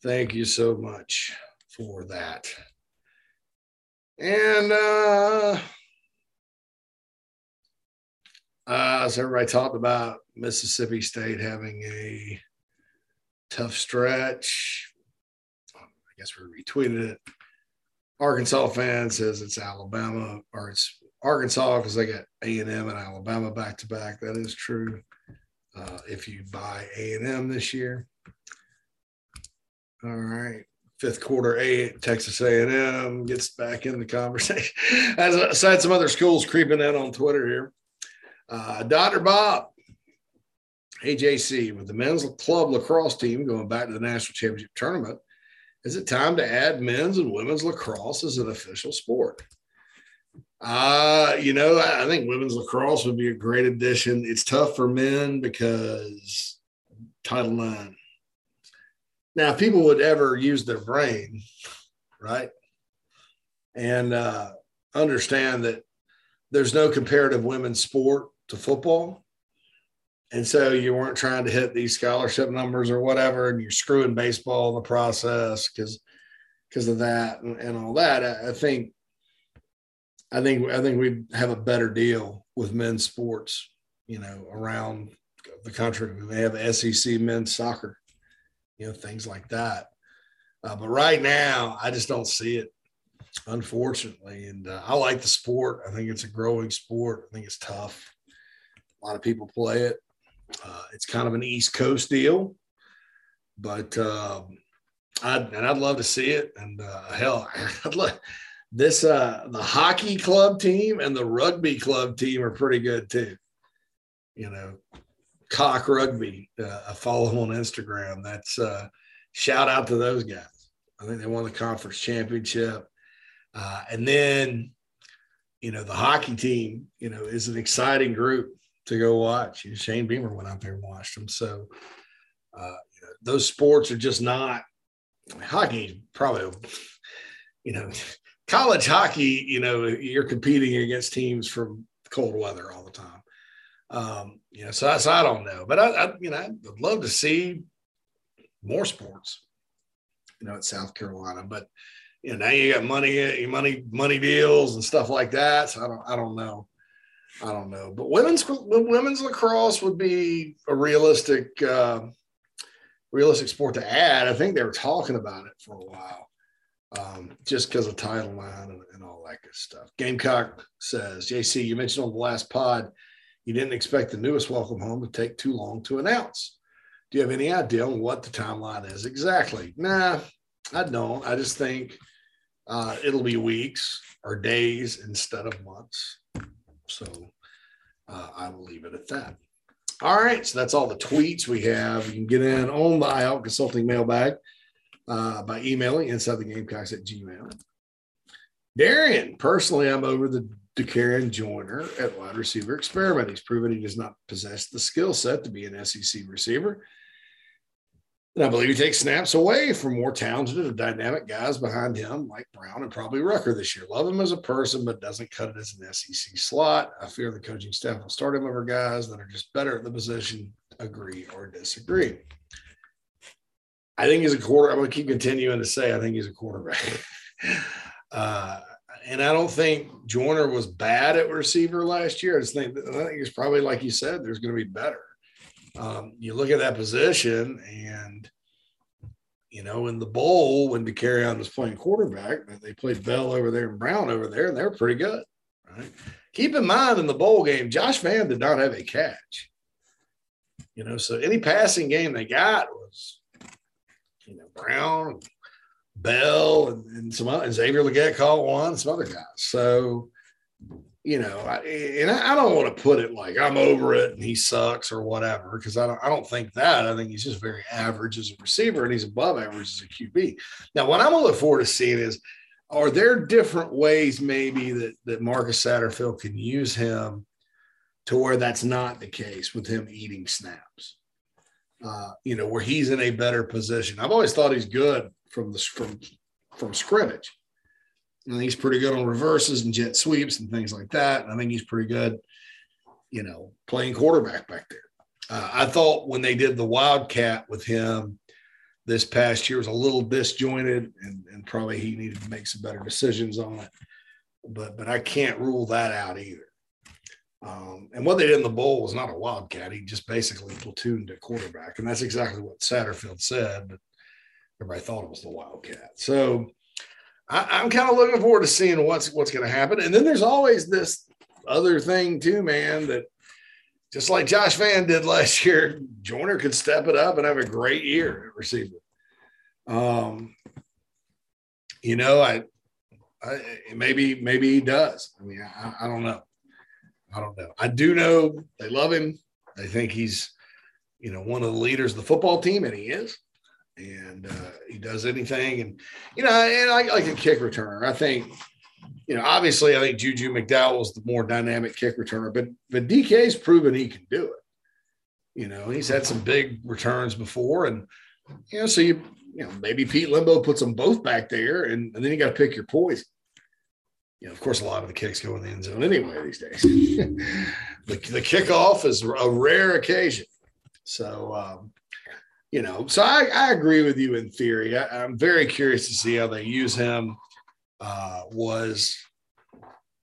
[SPEAKER 1] Thank you so much for that. And uh, uh, as everybody talked about Mississippi State having a tough stretch. Guess we retweeted it. Arkansas fan says it's Alabama or it's Arkansas because they got A and M and Alabama back to back. That is true. Uh, if you buy A and M this year, all right. Fifth quarter, eight Texas A and M gets back in the conversation. [LAUGHS] As I had some other schools creeping in on Twitter here. Uh, Dr. Bob, hey JC, with the men's club lacrosse team going back to the national championship tournament, is it time to add men's and women's lacrosse as an official sport? Uh, you know, I, think women's lacrosse would be a great addition. It's tough for men because Title IX. Now, if people would ever use their brain, right, and uh, understand that there's no comparative women's sport to football. And so you weren't trying to hit these scholarship numbers or whatever, and you're screwing baseball in the process because because of that and, and all that. I, I think I think I think we have a better deal with men's sports, you know, around the country. We have SEC men's soccer, you know, things like that. Uh, but right now, I just don't see it, unfortunately. And uh, I like the sport. I think it's a growing sport. I think it's tough. A lot of people play it. Uh, it's kind of an East Coast deal, but um, I'd, and I'd love to see it. And uh, hell, [LAUGHS] I'd love this uh the hockey club team and the rugby club team are pretty good too. You know cock rugby uh, i follow them on instagram. That's uh shout out to those guys. I think they won the conference championship. Uh, and then you know the hockey team you know is an exciting group to go watch you know, shane beamer went out there and watched them so uh, you know, those sports are just not hockey probably you know [LAUGHS] college hockey, you know, you're competing against teams from cold weather all the time. Um, you know, so, so I don't know, but I, I, you know, I'd love to see more sports, you know, at South Carolina, but you know, now you got money, money, money deals and stuff like that. So I don't, I don't know. I don't know, but women's women's lacrosse would be a realistic, uh, realistic sport to add. I think they were talking about it for a while um, just because of Title IX and, and all that good stuff. Gamecock says, JC, you mentioned on the last pod, you didn't expect the newest welcome home to take too long to announce. Do you have any idea on what the timeline is exactly? Nah, I don't. I just think uh, it'll be weeks or days instead of months. So uh, I will leave it at that. All right. So that's all the tweets we have. You can get in on the iHelp Consulting mailbag uh, by emailing inside the gamecocks at gmail. Darian, personally, I'm over the Dakereon Joyner at wide receiver experiment. He's proven he does not possess the skill set to be an SEC receiver. And I believe he takes snaps away from more talented and dynamic guys behind him, like Brown and probably Rucker this year. Love him as a person, but doesn't cut it as an SEC slot. I fear the coaching staff will start him over guys that are just better at the position. Agree or disagree? I think he's a quarter. I'm going to keep continuing to say I think he's a quarterback. [LAUGHS] uh, and I don't think Joyner was bad at receiver last year. I just think I think it's probably like you said. There's going to be better. Um, you look at that position, and you know, in the bowl when Dakereon was playing quarterback, they played Bell over there and Brown over there, and they were pretty good. Right. Keep in mind in the bowl game, Josh Vann did not have a catch. You know, so any passing game they got was you know, Brown, Bell, and, and some other, and Xavier Legette caught one, some other guys. So, you know, I, and I don't want to put it like I'm over it and he sucks or whatever, because I don't, I don't think that. I think he's just very average as a receiver and he's above average as a QB. Now, what I'm going to look forward to seeing is are there different ways maybe that, that Marcus Satterfield can use him to where that's not the case with him eating snaps? Uh, you know, where he's in a better position. I've always thought he's good from the from from scrimmage. I think he's pretty good on reverses and jet sweeps and things like that. And I think he's pretty good, you know, playing quarterback back there. Uh, I thought when they did the Wildcat with him this past year was a little disjointed and, and probably he needed to make some better decisions on it. But but I can't rule that out either. Um, and what they did in the bowl was not a wildcat. He just basically platooned a quarterback, and that's exactly what Satterfield said. But everybody thought it was the wildcat. So I, am kind of looking forward to seeing what's what's going to happen. And then there's always this other thing too, man. That just like Josh Vann did last [LAUGHS] year, Joyner could step it up and have a great year at receiver. Um, you know, I, I maybe maybe he does. I mean, I, I don't know. I don't know. I do know they love him. They think he's, you know, one of the leaders of the football team, and he is and uh, he does anything. And you know, and I like a kick returner. I think, you know, obviously, I think Juju McDowell is the more dynamic kick returner, but but DK's proven he can do it. You know, he's had some big returns before, and you know, so you you know maybe Pete Lembo puts them both back there, and, and then you got to pick your poison. You know, of course, a lot of the kicks go in the end zone anyway these days. [LAUGHS] the, the kickoff is a rare occasion. So, um, you know, so I, I agree with you in theory. I, am very curious to see how they use him. Uh, was,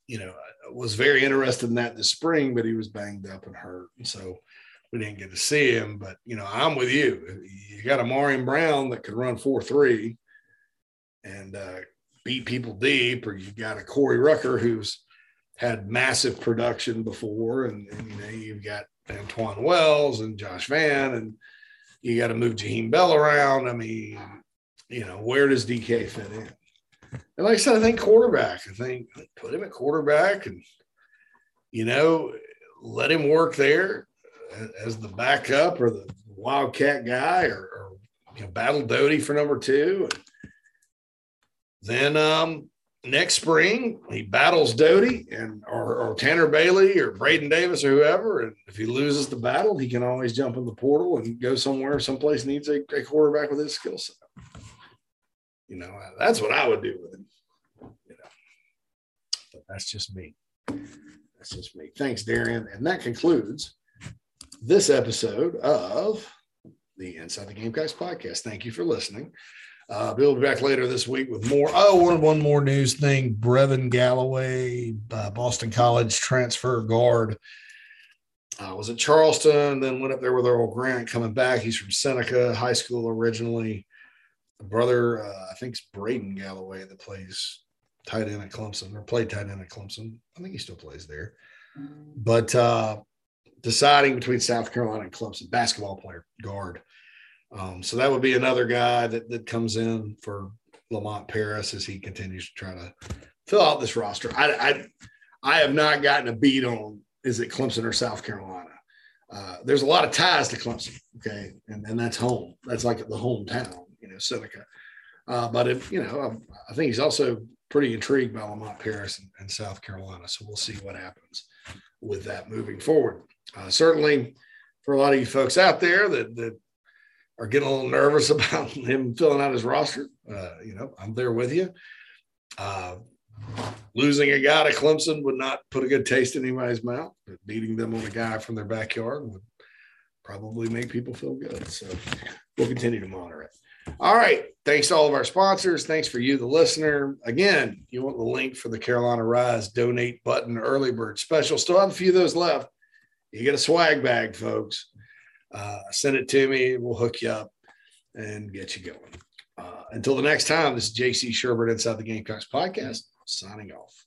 [SPEAKER 1] you know, was very interested in that this spring, but he was banged up and hurt. And so we didn't get to see him. But, you know, I'm with you. You got a Marion Brown that could run 4 3 and uh, beat people deep, or you got a Corey Rucker who's had massive production before. And, and you know, you've got Antoine Wells and Josh Vann and, you got to move Jaheim Bell around. I mean, you know, where does DK fit in? And like I said, I think quarterback. I think put him at quarterback and, you know, let him work there as the backup or the wildcat guy or, or you know, battle Doty for number two. And then um, next spring he battles Doty and or, or, Tanner Bailey or Braden Davis or whoever. And if he loses the battle, he can always jump in the portal and go somewhere, someplace needs a, a quarterback with his skill set. You know, uh, that's what I would do with him. You know, but that's just me. That's just me. Thanks, Darian. And that concludes this episode of the Inside the Gamecocks podcast. Thank you for listening. Uh, Bill will be back later this week with more. Oh, one, one more news thing. Brevin Galloway, uh, Boston College transfer guard, uh, was at Charleston, then went up there with Earl Grant coming back. He's from Seneca High School originally. The brother, uh, I think it's Braden Galloway that plays tight end at Clemson or played tight end at Clemson. I think he still plays there. But uh, deciding between South Carolina and Clemson, basketball player, guard. Um, so that would be another guy that, that comes in for Lamont Paris as he continues to try to fill out this roster. I, I, I have not gotten a beat on is it Clemson or South Carolina. Uh, there's a lot of ties to Clemson, okay, and, and that's home. That's like the hometown, you know, Seneca. Uh, but if you know, I, I, think he's also pretty intrigued by Lamont Paris and, and, South Carolina. So we'll see what happens with that moving forward. Uh, certainly, for a lot of you folks out there that that are getting a little nervous [LAUGHS] about him filling out his roster, uh, you know, I'm there with you. Uh, losing a guy to Clemson would not put a good taste in anybody's mouth, but beating them on a guy from their backyard would probably make people feel good. So we'll continue to monitor it. All right. Thanks to all of our sponsors. Thanks for you, the listener. Again, you want the link for the Carolina Rise donate button early bird special. Still have a few of those left. You get a swag bag, folks uh, send it to me. We'll hook you up and get you going. Uh, until the next time, this is JC Shurburtt Inside the Gamecocks podcast, signing off.